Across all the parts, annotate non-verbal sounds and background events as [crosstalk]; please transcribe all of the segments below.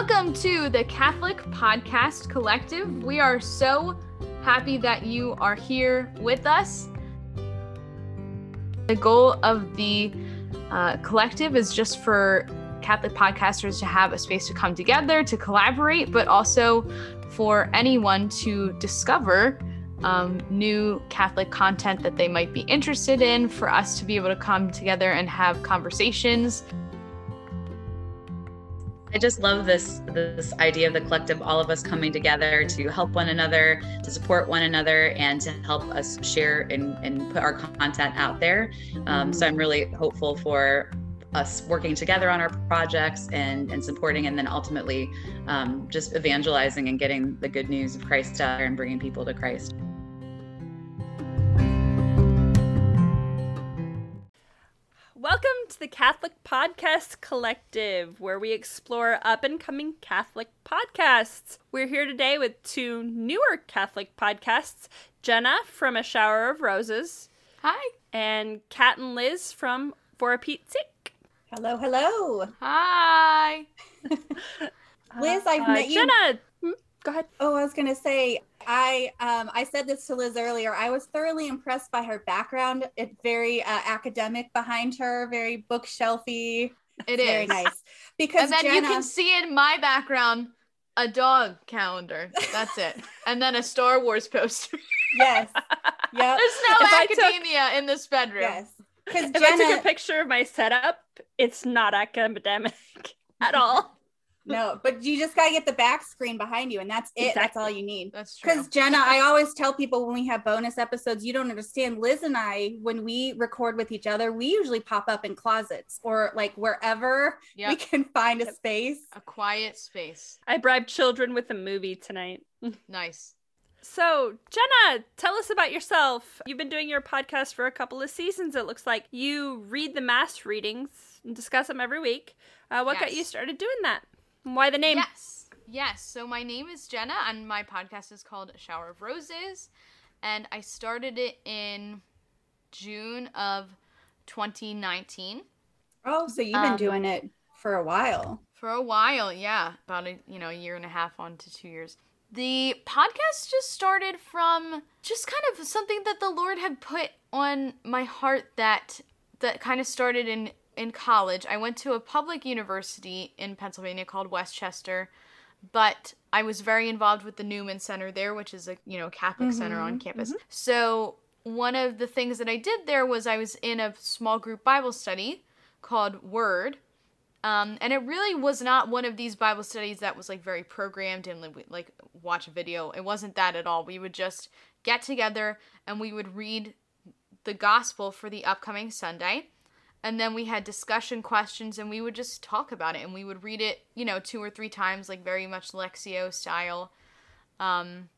Welcome to the Catholic Podcast Collective. We are so happy that you are here with us. The goal of the uh, collective is just for Catholic podcasters to have a space to come together, to collaborate, but also for anyone to discover um, new Catholic content that they might be interested in, for us to be able to come together and have conversations. I just love this this idea of the collective, all of us coming together to help one another, to support one another, and to help us share and, and put our content out there. Um, so I'm really hopeful for us working together on our projects and, and supporting, and then ultimately um, just evangelizing and getting the good news of Christ out there and bringing people to Christ. Welcome the Catholic Podcast Collective, where we explore up and coming Catholic podcasts. We're here today with two newer Catholic podcasts Jenna from A Shower of Roses. Hi. And Kat and Liz from For a Pete's Sake. Hello, hello. Hi. [laughs] Liz, I've Uh, met you. Jenna, hmm, go ahead. Oh, I was gonna say, I um I said this to Liz earlier. I was thoroughly impressed by her background. It's very uh, academic behind her, very bookshelfy. It very is. nice. Because And then Jenna, you can see in my background a dog calendar. That's it. [laughs] and then a Star Wars poster. yes, yep, There's no If I took- academia in this bedroom. yes. Because If I took a picture of my setup, it's not academic [laughs] at all. No, but you just gotta get the back screen behind you, and that's it. That's all you need. That's true. Because Jenna, I always tell people when we have bonus episodes, you don't understand. Liz and I, when we record with each other, we usually pop up in closets or like wherever we can find a space. A quiet space. I bribed children with a movie tonight. [laughs] Nice. So, Jenna, tell us about yourself. You've been doing your podcast for a couple of seasons, it looks like. You read the Mass readings and discuss them every week. Uh, what got you started doing that? And Why the name? Yes. Yes. So my name is Jenna and my podcast is called Shower of Roses. And I started it in June of 2019. Oh, so you've Um, been doing it for a while. For a while, yeah. About a you know, a year and a half on to two years. The podcast just started from just kind of something that the Lord had put on my heart that that kind of started in in college. I went to a public university in Pennsylvania called West Chester, but I was very involved with the Newman Center there, which is a you know Catholic center on campus. So one of the things that I did there was I was in a small group Bible study called Word, um, and it really was not one of these Bible studies that was like very programmed and like, like watch a video. It wasn't that at all. We would just get together and we would read the gospel for the upcoming Sunday. And then we had discussion questions and we would just talk about it and we would read it, you know, two or three times, like very much Lectio style. Um,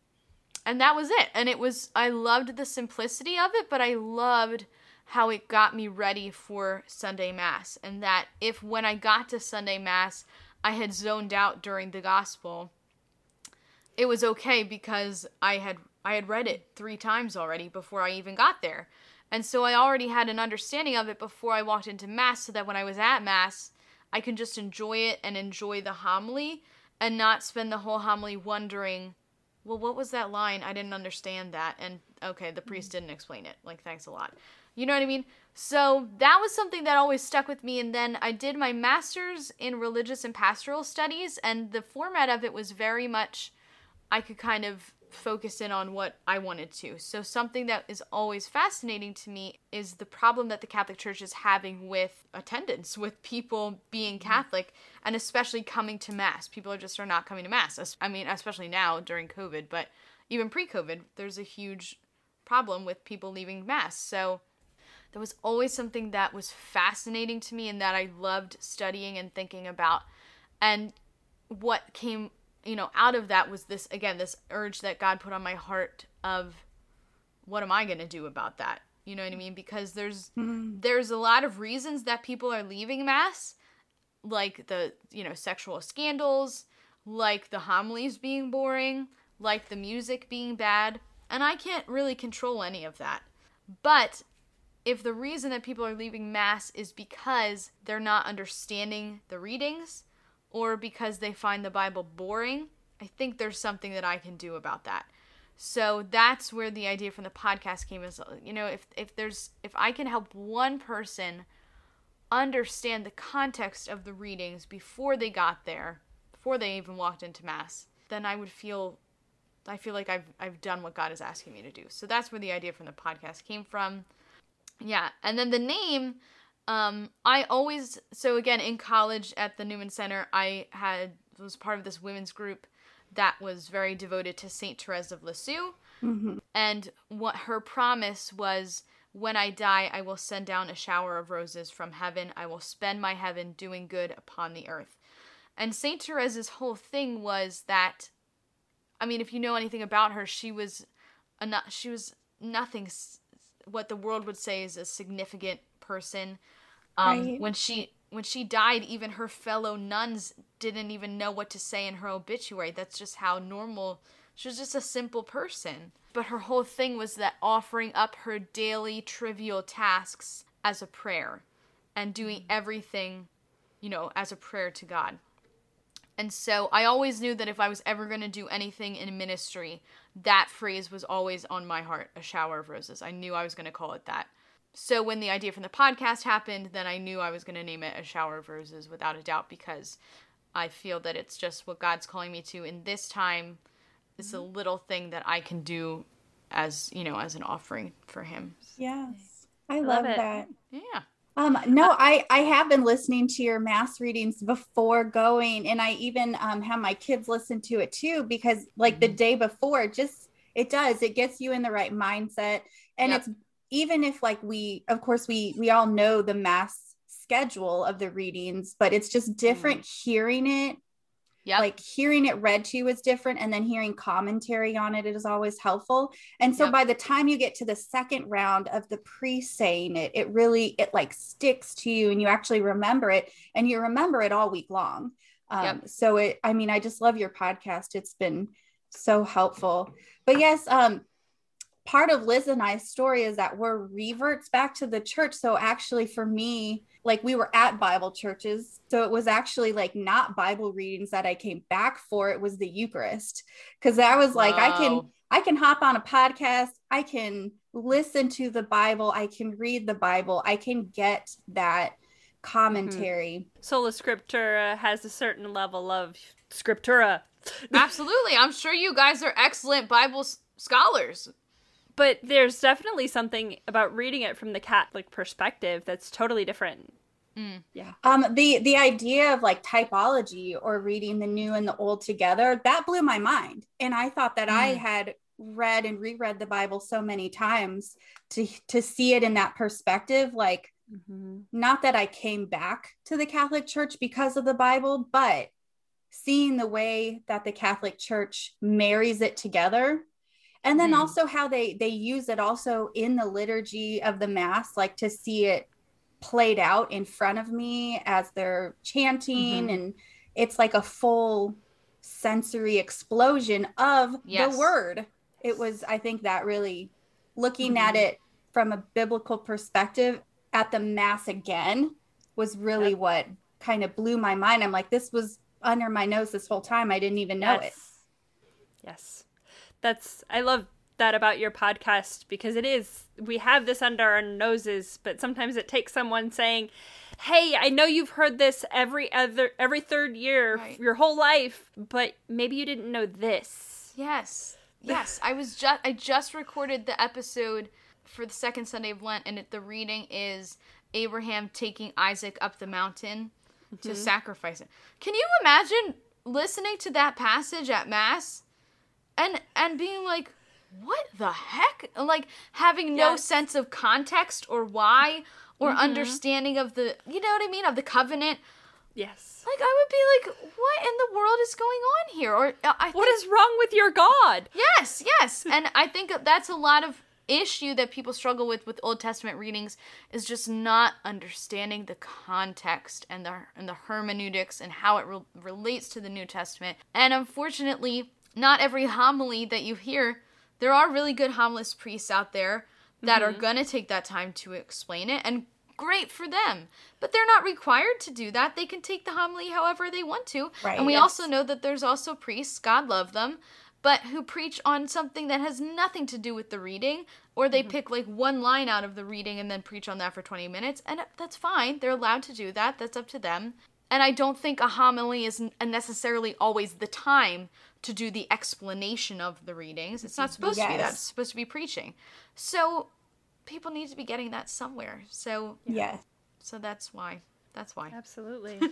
and that was it. And it was, I loved the simplicity of it, but I loved how it got me ready for Sunday Mass. And that if when I got to Sunday Mass, I had zoned out during the gospel, it was okay because I had I had read it 3 times already before I even got there. And so I already had an understanding of it before I walked into mass so that when I was at mass, I can just enjoy it and enjoy the homily and not spend the whole homily wondering, well, what was that line? I didn't understand that. And okay, the priest mm-hmm. didn't explain it. Like, thanks a lot. You know what I mean? So that was something that always stuck with me. And then I did my master's in religious and pastoral studies, and the format of it was very much I could kind of focus in on what I wanted to. So, something that is always fascinating to me is the problem that the Catholic Church is having with attendance, with people being mm-hmm. Catholic, and especially coming to Mass. People are just are not coming to Mass. I mean, especially now during COVID, but even pre COVID, there's a huge problem with people leaving Mass. So, there was always something that was fascinating to me and that I loved studying and thinking about. And what came, you know, out of that was this again, this urge that God put on my heart of what am I going to do about that? You know what I mean? Because there's mm-hmm. there's a lot of reasons that people are leaving mass, like the, you know, sexual scandals, like the homilies being boring, like the music being bad, and I can't really control any of that. But if the reason that people are leaving mass is because they're not understanding the readings or because they find the Bible boring, I think there's something that I can do about that. So that's where the idea from the podcast came is you know if if there's if I can help one person understand the context of the readings before they got there, before they even walked into mass, then I would feel I feel like I've I've done what God is asking me to do. So that's where the idea from the podcast came from. Yeah, and then the name um I always so again in college at the Newman Center, I had was part of this women's group that was very devoted to Saint Therese of Lisieux. Mm-hmm. And what her promise was when I die, I will send down a shower of roses from heaven. I will spend my heaven doing good upon the earth. And Saint Therese's whole thing was that, I mean, if you know anything about her, she was a she was nothing. What the world would say is a significant person. Um, Right. When she when she died, even her fellow nuns didn't even know what to say in her obituary. That's just how normal. She was just a simple person. But her whole thing was that offering up her daily trivial tasks as a prayer and doing everything, you know, as a prayer to God. And so I always knew that if I was ever going to do anything in ministry, that phrase was always on my heart a shower of roses. I knew I was going to call it that. So when the idea from the podcast happened, then I knew I was going to name it a shower of roses without a doubt because I feel that it's just what God's calling me to in this time. It's a little thing that I can do as, you know, as an offering for him. Yes. I love love, that. Yeah. Um, no, I, I have been listening to your mass readings before going, and I even um, have my kids listen to it too because, like the day before, just it does it gets you in the right mindset, and Yep. it's even if like we, of course, we we all know the mass schedule of the readings, but it's just different hearing it. Yeah like hearing it read to you is different and then hearing commentary on it, it is always helpful. And so Yep. by the time you get to the second round of the pre-saying it it really it like sticks to you and you actually remember it and you remember it all week long. Um, Yep. so it i mean i just love your podcast. It's been so helpful. But yes um part of liz and i's story is that we're reverts back to the church. So actually for me like we were at bible churches. So it was actually like not bible readings that i came back for. It was the eucharist. Because i was like i can i can hop on a podcast. I can listen to the bible. I can read the bible. I can get that hmm. commentary. Sola Scriptura has a certain level of scriptura. [laughs] Absolutely. I'm sure you guys are excellent Bible s- scholars. But there's definitely something about reading it from the Catholic perspective that's totally different. Yeah. Um the the idea of like typology or reading the new and the old together that blew my mind and i thought that i Mm. had read and reread the bible so many times to to see it in that perspective like not that I came back to the Catholic Church because of the Bible, but seeing the way that the Catholic Church marries it together. And then Mhm. also how they they use it also in the liturgy of the mass like to see it played out in front of me as they're chanting Mhm. and it's like a full sensory explosion of Yes. the word. It was I think that really looking at it from a biblical perspective at the mass again was really Yep. what kind of blew my mind. I'm like, this was under my nose this whole time. I didn't even know it. yes. That's I love that about your podcast because it is we have this under our noses, but sometimes it takes someone saying, "Hey, I know you've heard this every other every third year Right. your whole life, but maybe you didn't know this." Yes. Yes. I was just I just recorded the episode for the second Sunday of Lent and it, the reading is Abraham taking Isaac up the mountain to mm-hmm. sacrifice him. Can you imagine listening to that passage at mass and and being like what the heck? Like having no Yes. sense of context or why or understanding of the you know what I mean of the covenant. Yes. Like I would be like what in the world is going on here? Or uh, I What think- is wrong with your God? Yes, yes. [laughs] and I think that's a lot of issue that people struggle with with Old Testament readings is just not understanding the context and the and the hermeneutics and how it re- relates to the New Testament. And unfortunately, not every homily that you hear, there are really good homilist priests out there that are mm-hmm. going to take that time to explain it and great for them. But they're not required to do that. They can take the homily however they want to. Right, and we yes. also know that there's also priests, God love them, but who preach on something that has nothing to do with the reading, or they mm-hmm. pick like one line out of the reading and then preach on that for 20 minutes. And that's fine. They're allowed to do that. That's up to them. And I don't think a homily is necessarily always the time to do the explanation of the readings. It's not mm-hmm. supposed to be that. It's supposed to be preaching. So people need to be getting that somewhere. So Yes. so that's why. That's why. Absolutely. [laughs]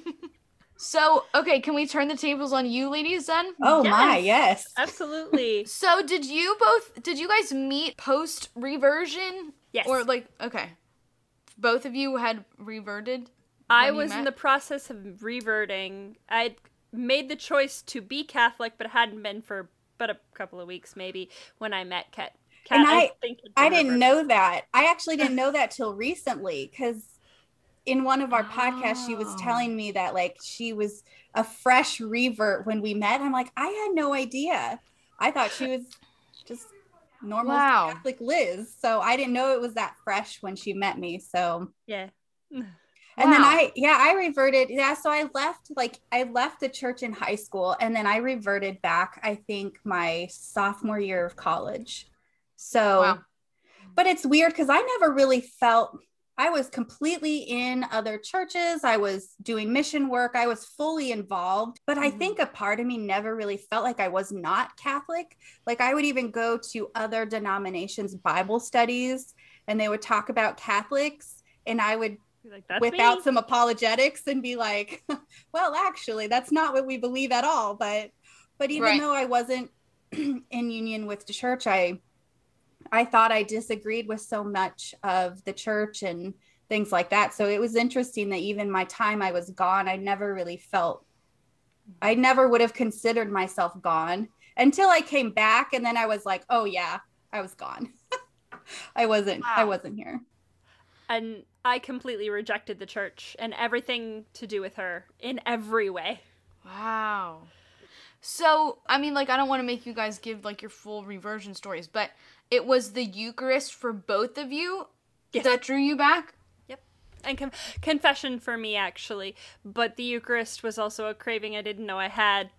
So, okay, can we turn the tables on you ladies then? Oh my, Yes. yes. Absolutely. [laughs] So, did you both did you guys meet post reversion? Yes. Or like okay. Both of you had reverted? I when you was in the process of reverting. I'd made the choice to be Catholic, but hadn't been for but a couple of weeks maybe when I met Kat. Kat And I- think I didn't know that. I actually didn't know that [laughs] till recently because in one of our podcasts, she was Oh. telling me that like she was a fresh revert when we met. I'm like, I had no idea. I thought she was just normal Wow. Catholic Liz. So I didn't know it was that fresh when she met me. So Yeah. And then I yeah, I reverted. Yeah, so I left like I left the church in high school and then I reverted back, I think my sophomore year of college. So Wow. but it's weird because I never really felt I was completely in other churches. I was doing mission work. I was fully involved. But I Mhm. think a part of me never really felt like I was not Catholic. Like I would even go to other denominations' Bible studies and they would talk about Catholics. And I would Like that's whip me. some apologetics and be like, [laughs] well, actually, that's not what we believe at all. But but even Right. though I wasn't [clears throat] in union with the church, I I thought I disagreed with so much of the church and things like that. So it was interesting that even my time I was gone, I never really felt I never would have considered myself gone until I came back and then I was like, oh yeah, I was gone. [laughs] I wasn't I wasn't here. And I completely rejected the church and everything to do with her in every way. Wow. So, I mean, like, I don't want to make you guys give like your full reversion stories, but it was the Eucharist for both of you Yes. that drew you back. Yep. And con- confession for me, actually. But the Eucharist was also a craving I didn't know I had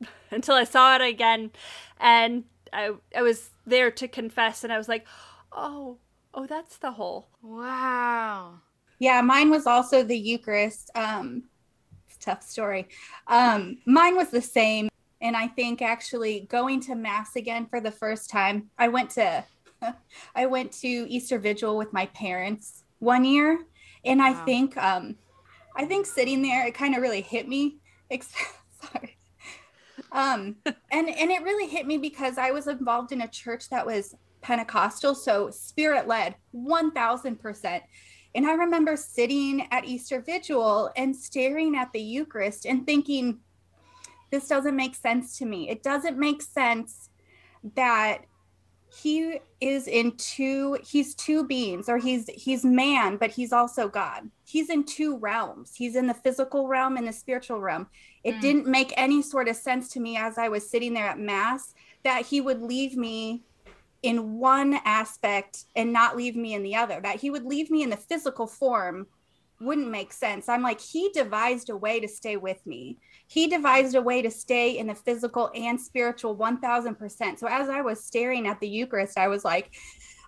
[laughs] until I saw it again. And I, I was there to confess, and I was like, oh, oh, that's the whole. Wow. Yeah, mine was also the Eucharist. Um, it's a tough story. Um, mine was the same. And I think actually going to mass again for the first time, I went to [laughs] I went to Easter Vigil with my parents one year. And I think um I think sitting there it kind of really hit me. [laughs] Sorry. Um and and it really hit me because I was involved in a church that was Pentecostal, so spirit led, 1000%. And I remember sitting at Easter Vigil and staring at the Eucharist and thinking, this doesn't make sense to me. It doesn't make sense that he is in two he's two beings or he's he's man but he's also god he's in two realms he's in the physical realm and the spiritual realm it Mm. didn't make any sort of sense to me as i was sitting there at mass that he would leave me in one aspect and not leave me in the other that he would leave me in the physical form wouldn't make sense i'm like he devised a way to stay with me he devised a way to stay in the physical and spiritual 1000%. So as I was staring at the Eucharist, I was like,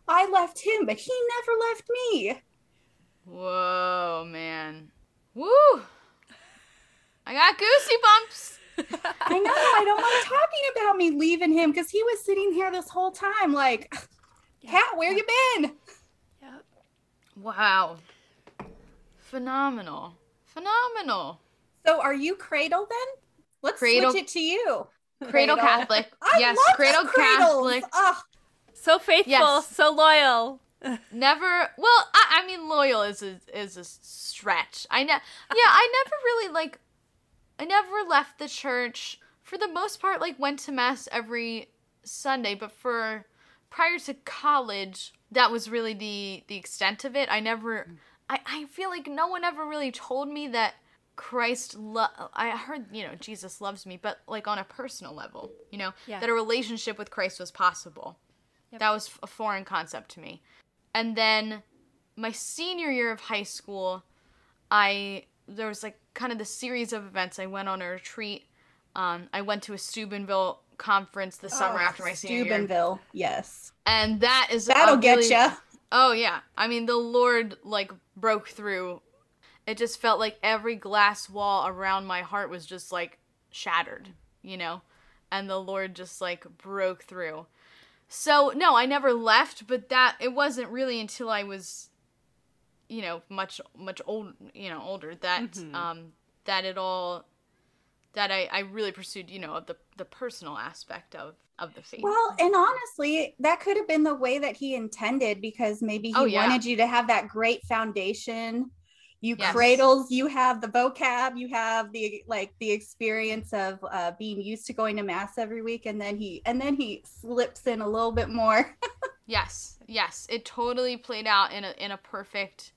I left him, but he never left me. Whoa, man. Woo! I got goosey bumps. I know, I don't like talking about me leaving him because he was sitting here this whole time, like, Kat, where you been? Yep. Wow. Phenomenal. Phenomenal. So are you cradle then? Let's Cradle- switch it to you. Cradle Catholic. I yes, love Cradle. Catholic. Ugh. So faithful, Yes. so loyal. [laughs] Never. Well, I, I mean, loyal is a is a stretch. I ne- Yeah, I never really like. I never left the church for the most part. Like went to mass every Sunday, but for prior to college, that was really the the extent of it. I never. I I feel like no one ever really told me that Christ. Lo- I heard you know Jesus loves me, but like on a personal level, you know Yeah. that a relationship with Christ was possible. Yep. That was a foreign concept to me. And then my senior year of high school, I there was like kind of the series of events. I went on a retreat. Um, I went to a Steubenville conference the summer Oh, after my senior year, Steubenville, yes. and that is That'll get really- you. Oh yeah. I mean the Lord like broke through. It just felt like every glass wall around my heart was just like shattered, you know? And the Lord just like broke through. So, no, I never left, but that it wasn't really until I was you know, much much old, you know, older that Mhm. um that it all that I I really pursued, you know, of the the personal aspect of of the faith. Well, and honestly, that could have been the way that he intended because maybe he Oh, yeah. wanted you to have that great foundation. You Yes. cradles, you have the vocab, you have the like the experience of uh, being used to going to mass every week, and then he and then he slips in a little bit more. [laughs] Yes, yes, it totally played out in a in a perfect,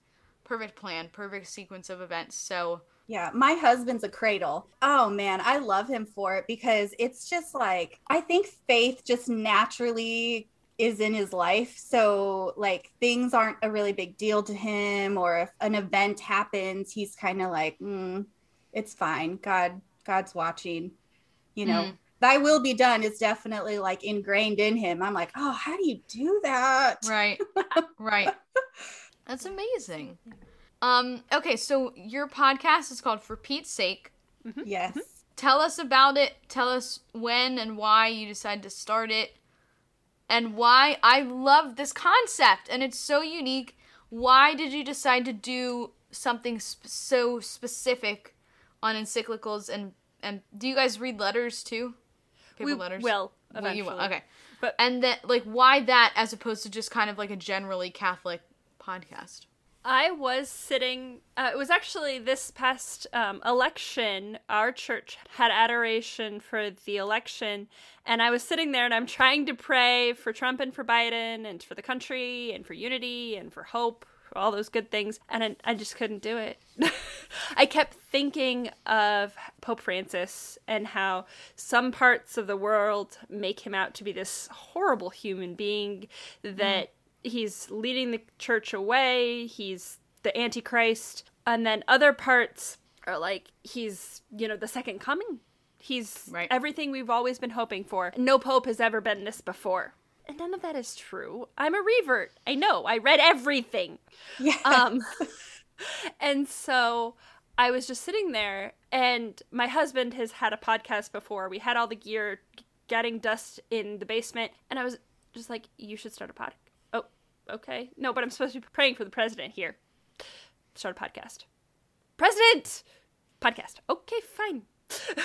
perfect plan, perfect sequence of events. So Yeah, my husband's a cradle. Oh man, I love him for it because it's just like I think faith just naturally is in his life. So like things aren't a really big deal to him or if an event happens, he's kind of like, mm, it's fine. God God's watching. You know, Mhm. thy will be done is definitely like ingrained in him. I'm like, "Oh, how do you do that?" right, [laughs] right, that's amazing. Um, okay, so your podcast is called For Pete's Sake. Yes. Tell us about it. Tell us when and why you decided to start it, and why I love this concept and it's so unique. Why did you decide to do something sp- so specific on encyclicals and and do you guys read letters too? Paper we letters. will Well, eventually. you will. Okay. But- and then like why that as opposed to just kind of like a generally Catholic podcast? I was sitting. Uh, it was actually this past um, election. Our church had adoration for the election, and I was sitting there and I'm trying to pray for Trump and for Biden and for the country and for unity and for hope, for all those good things, and I, I just couldn't do it. [laughs] I kept thinking of Pope Francis and how some parts of the world make him out to be this horrible human being that he's leading the church away, he's the antichrist, and then other parts are like he's, you know, the second coming. He's Right. everything we've always been hoping for. No pope has ever been this before. And none of that is true. I'm a revert. I know. I read everything. Yeah. Um, [laughs] and so I was just sitting there, and my husband has had a podcast before. We had all the gear getting dust in the basement, and I was just like, "You should start a pod." Okay. No, but I'm supposed to be praying for the president here. Start a podcast. President podcast. Okay, fine. [laughs]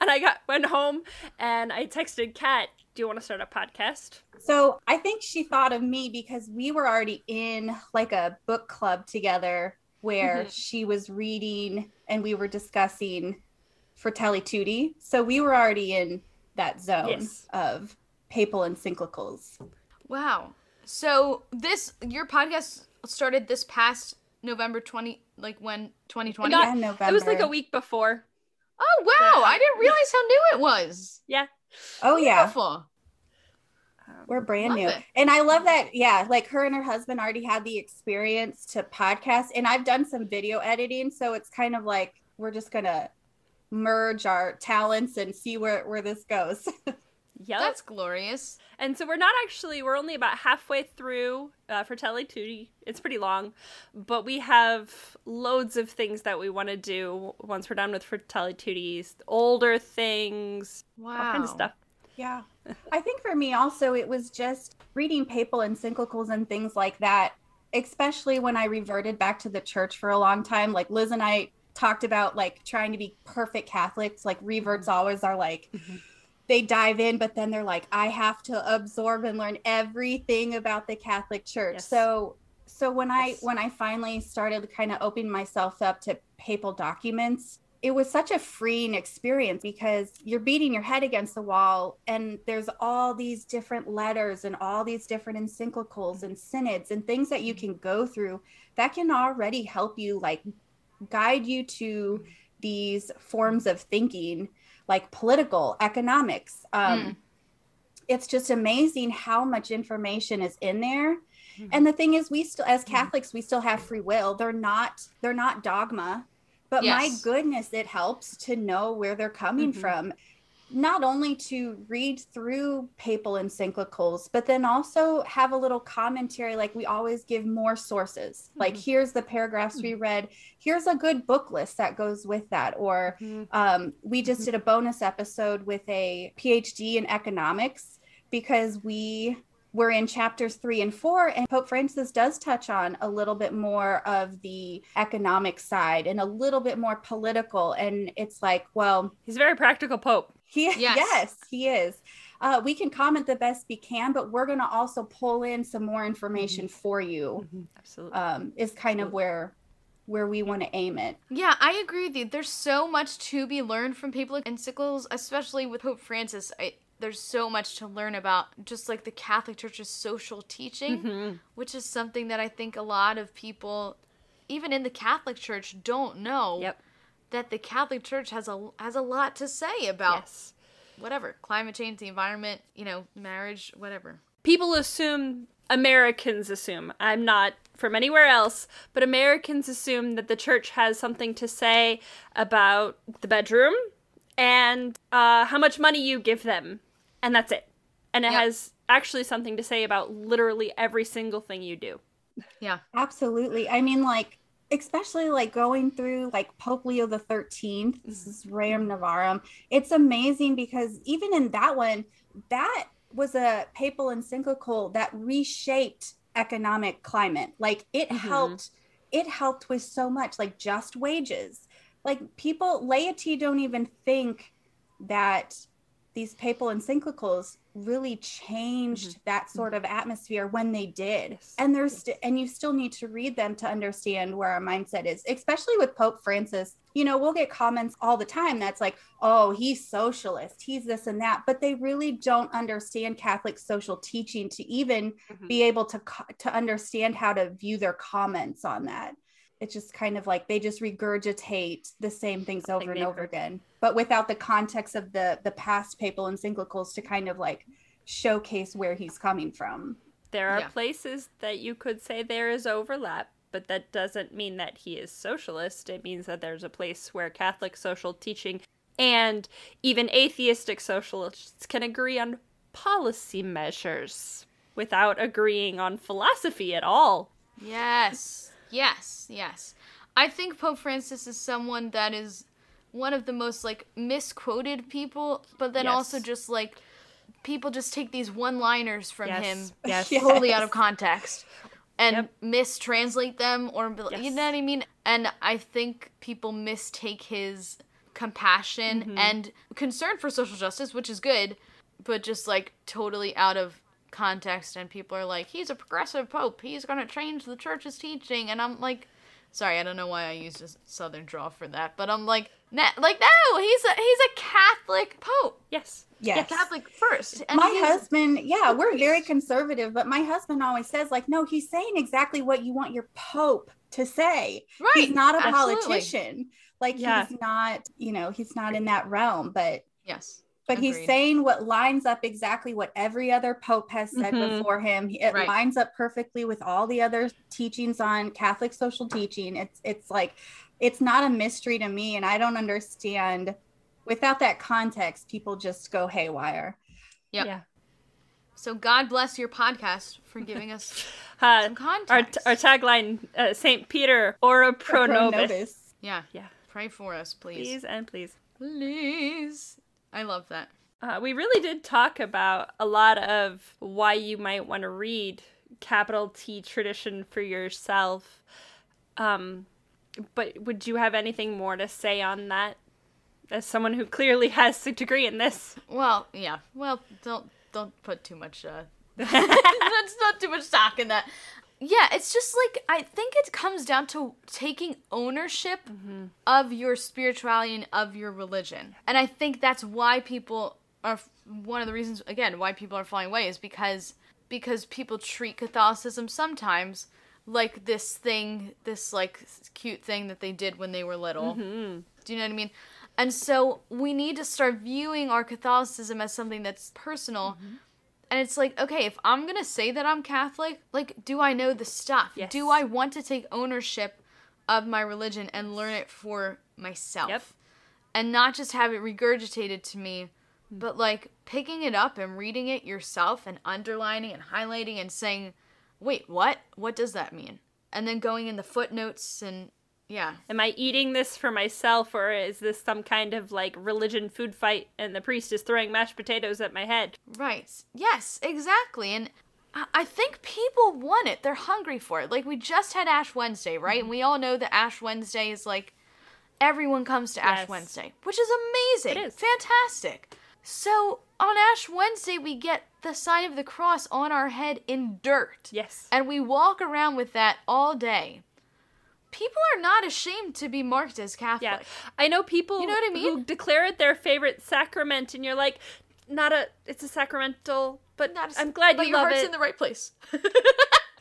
and I got went home and I texted Kat, "Do you want to start a podcast?" So I think she thought of me because we were already in like a book club together where Mhm. she was reading and we were discussing Fratelli Tutti. So we were already in that zone Yes. of papal encyclicals. Wow. So this your podcast started this past November 20 like when 2020? Not- in November. It was like a week before. oh wow, I didn't realize how new it was. Yeah. Oh yeah, we're um, brand Love new. it. And I love that yeah, like her and her husband already had the experience to podcast and I've done some video editing, so it's kind of like we're just going to merge our talents and see where where this goes. [laughs] Yep. That's glorious. And so we're not actually, we're only about halfway through uh, Fratelli Tutti. It's pretty long, but we have loads of things that we want to do once we're done with Fratelli Tutti's, older things, Wow. all kinds of stuff. Yeah. I think for me also, it was just reading papal encyclicals and things like that, especially when I reverted back to the church for a long time. Like Liz and I talked about like trying to be perfect Catholics. Like reverts always are like, Mhm. They dive in, but then they're like, I have to absorb and learn everything about the Catholic Church. Yes. So, so when I when I finally started kind of opening myself up to papal documents, it was such a freeing experience because you're beating your head against the wall and there's all these different letters and all these different encyclicals and synods and things that you mm-hmm. can go through that can already help you like guide you to these forms of thinking like political economics um, Mm. it's just amazing how much information is in there And the thing is we still as Mm-hmm. Catholics we still have free will. They're not they're not dogma. But my goodness, it helps to know where they're coming Mhm. from. Not only to read through papal encyclicals, but then also have a little commentary. Like we always give more sources. Like Mhm. here's the paragraphs we read. Here's a good book list that goes with that. Or Mhm. um, we just Mhm. did a bonus episode with a PhD in economics because we were in chapters three and four, and Pope Francis does touch on a little bit more of the economic side and a little bit more political. And it's like, well, He's a very practical pope. He Yes. yes, he is. Uh, we can comment the best we can, but we're going to also pull in some more information for you. Absolutely. Um, is kind of where where we want to aim it. Yeah, I agree with you. There's so much to be learned from papal encyclicals, especially with Pope Francis. I, there's so much to learn about just like the Catholic Church's social teaching, Mhm. which is something that I think a lot of people, even in the Catholic Church, don't know. Yep. That the Catholic Church has a has a lot to say about Yes. whatever climate change, the environment, you know, marriage, whatever. People assume, Americans assume, I'm not from anywhere else, but Americans assume that the church has something to say about the bedroom and uh, how much money you give them. And that's it. And it Yep. has actually something to say about literally every single thing you do. Yeah. Absolutely. I mean, like, especially like going through like Pope Leo the 13th, this is Rerum Novarum. It's amazing because even in that one, that was a papal encyclical that reshaped economic climate. Like it Mhm. helped, it helped with so much, like just wages. Like people, laity don't even think that these papal encyclicals really changed that sort of atmosphere when they did. And there's st- and you still need to read them to understand where our mindset is especially with pope francis. You know we'll get comments all the time that's like oh he's socialist. He's this and that. But they really don't understand catholic social teaching to even Mhm. be able to co- to understand how to view their comments on that it's just kind of like they just regurgitate the same things over and over heard. again but without the context of the the past papal encyclicals to kind of like showcase where he's coming from There are Yeah. places that you could say there is overlap, but that doesn't mean that he is socialist. It means that there's a place where Catholic social teaching and even atheistic socialists can agree on policy measures without agreeing on philosophy at all. Yes. Yes. Yes. I think Pope Francis is someone that is one of the most like misquoted people, but then Yes. also just like people just take these one-liners from Yes. him [laughs] Yes. Totally out of context and Yep. mistranslate them or you know what I mean? And I think people mistake his compassion Mhm. and concern for social justice, which is good, but just like totally out of context and people are like he's a progressive pope. He's going to change the church's teaching. And i'm like sorry i don't know why i used a southern draw for that but i'm like nah, like no he's a he's a catholic pope. Yes. yes. Catholic first. And my husband yeah we're priest. very conservative but my husband always says like no he's saying exactly what you want your pope to say. Right. he's not a absolutely. politician. Like Yeah. he's not you know he's not in that realm but yes but he's saying what lines up exactly what every other pope has said Mhm. before him it Right. lines up perfectly with all the other teachings on catholic social teaching it's it's like it's not a mystery to me and i don't understand without that context people just go haywire Yep. Yeah. so god bless your podcast for giving us [laughs] Uh, some our, context our tagline, uh, St. Peter, ora pro nobis. yeah Yeah. pray for us please Please and please. please i love that Uh, we really did talk about a lot of why you might want to read capital T tradition for yourself. Um, but would you have anything more to say on that? As someone who clearly has a degree in this, Well, yeah. Well, don't don't put too much. Uh, [laughs] [laughs] that's not too much stock in that. Yeah, it's just like I think it comes down to taking ownership of your spirituality and of your religion, and I think that's why people are one of the reasons again why people are falling away is because because people treat Catholicism sometimes like this thing, this like cute thing that they did when they were little. mm-hmm. Do you know what I mean? And so we need to start viewing our Catholicism as something that's personal And it's like, okay, if I'm going to say that I'm Catholic, like, do I know the stuff? Yes. Do I want to take ownership of my religion and learn it for myself? Yep. And not just have it regurgitated to me, but like picking it up and reading it yourself and underlining and highlighting and saying, wait, what? What does that mean? And then going in the footnotes and yeah. Am I eating this for myself or is this some kind of like religion food fight and the priest is throwing mashed potatoes at my head? Right. Yes, exactly. And I- think people want it. They're hungry for it. Like we just had Ash Wednesday, right? And we all know that Ash Wednesday is like everyone comes to Ash Yes. Wednesday, which is amazing. It is. Fantastic. So on Ash Wednesday, we get the sign of the cross on our head in dirt. Yes. And we walk around with that all day. People are not ashamed to be marked as Catholic. Yeah. I know people You know what I mean? who mean? declare it their favorite sacrament and you're like, not a it's a sacramental, but Not a- I'm glad you but you your love heart's it. in the right place. [laughs]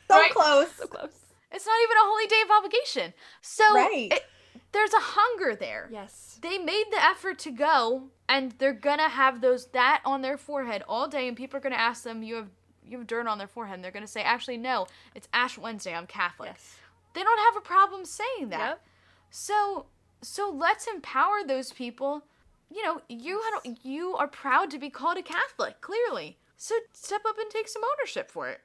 So Right. close. so close. It's not even a holy day of obligation. So Right. it- there's a hunger there. Yes. They made the effort to go, and they're gonna have those that on their forehead all day, and people are gonna ask them, "You have you have dirt on their forehead?" And they're gonna say, "Actually, no. It's Ash Wednesday. I'm Catholic." Yes. They don't have a problem saying that. Yep. So so let's empower those people. You know, you had, you are proud to be called a Catholic, clearly. So step up and take some ownership for it.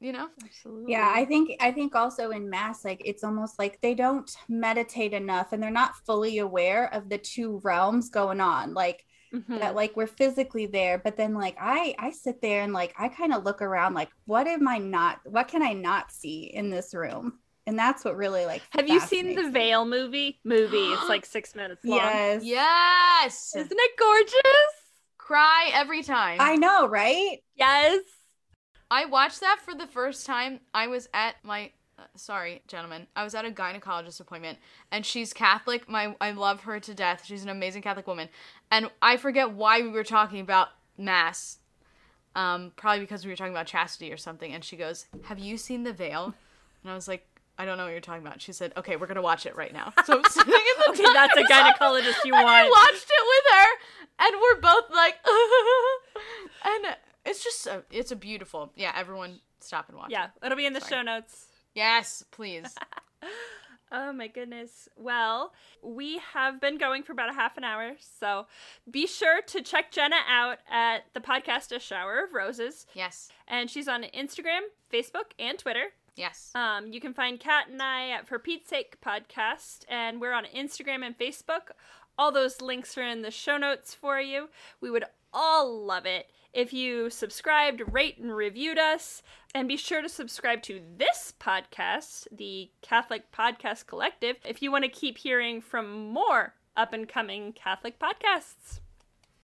You know? Absolutely. Yeah, I think I think also in mass, like it's almost like they don't meditate enough and they're not fully aware of the two realms going on. Like Mhm. that like we're physically there, but then like I I sit there and like I kind of look around like what am I not what can I not see in this room? And that's what really like Have you seen the fascinates me. Veil movie? Movie. It's [gasps] like six minutes long. Yes. Yes. Isn't it gorgeous? Cry every time. I know, right? Yes. I watched that for the first time. I was at my uh, sorry, gentlemen. I was at a gynecologist appointment and she's Catholic. My I love her to death. She's an amazing Catholic woman. And I forget why we were talking about mass. Um probably because we were talking about chastity or something and she goes, "Have you seen The Veil?" And I was like, "I don't know what you're talking about." She said, "Okay, we're going to watch it right now." [laughs] So I'm sitting in the Okay, that's a [laughs] gynecologist you and I watched it with her and we're both like [laughs] and it's just a, it's a beautiful. Yeah, everyone stop and watch. Yeah, it. it'll be in the Sorry. show notes. Yes, please. Oh my goodness. Well, we have been going for about a half an hour, so be sure to check Jenna out at the podcast A Shower of Roses. yes. And she's on Instagram, Facebook, and Twitter. Yes. Um, you can find Kat and I at For Pete's Sake podcast, and we're on Instagram and Facebook. All those links are in the show notes for you. We would all love it if you subscribed, rate, and reviewed us. And be sure to subscribe to this podcast, the Catholic Podcast Collective, if you want to keep hearing from more up and coming Catholic podcasts.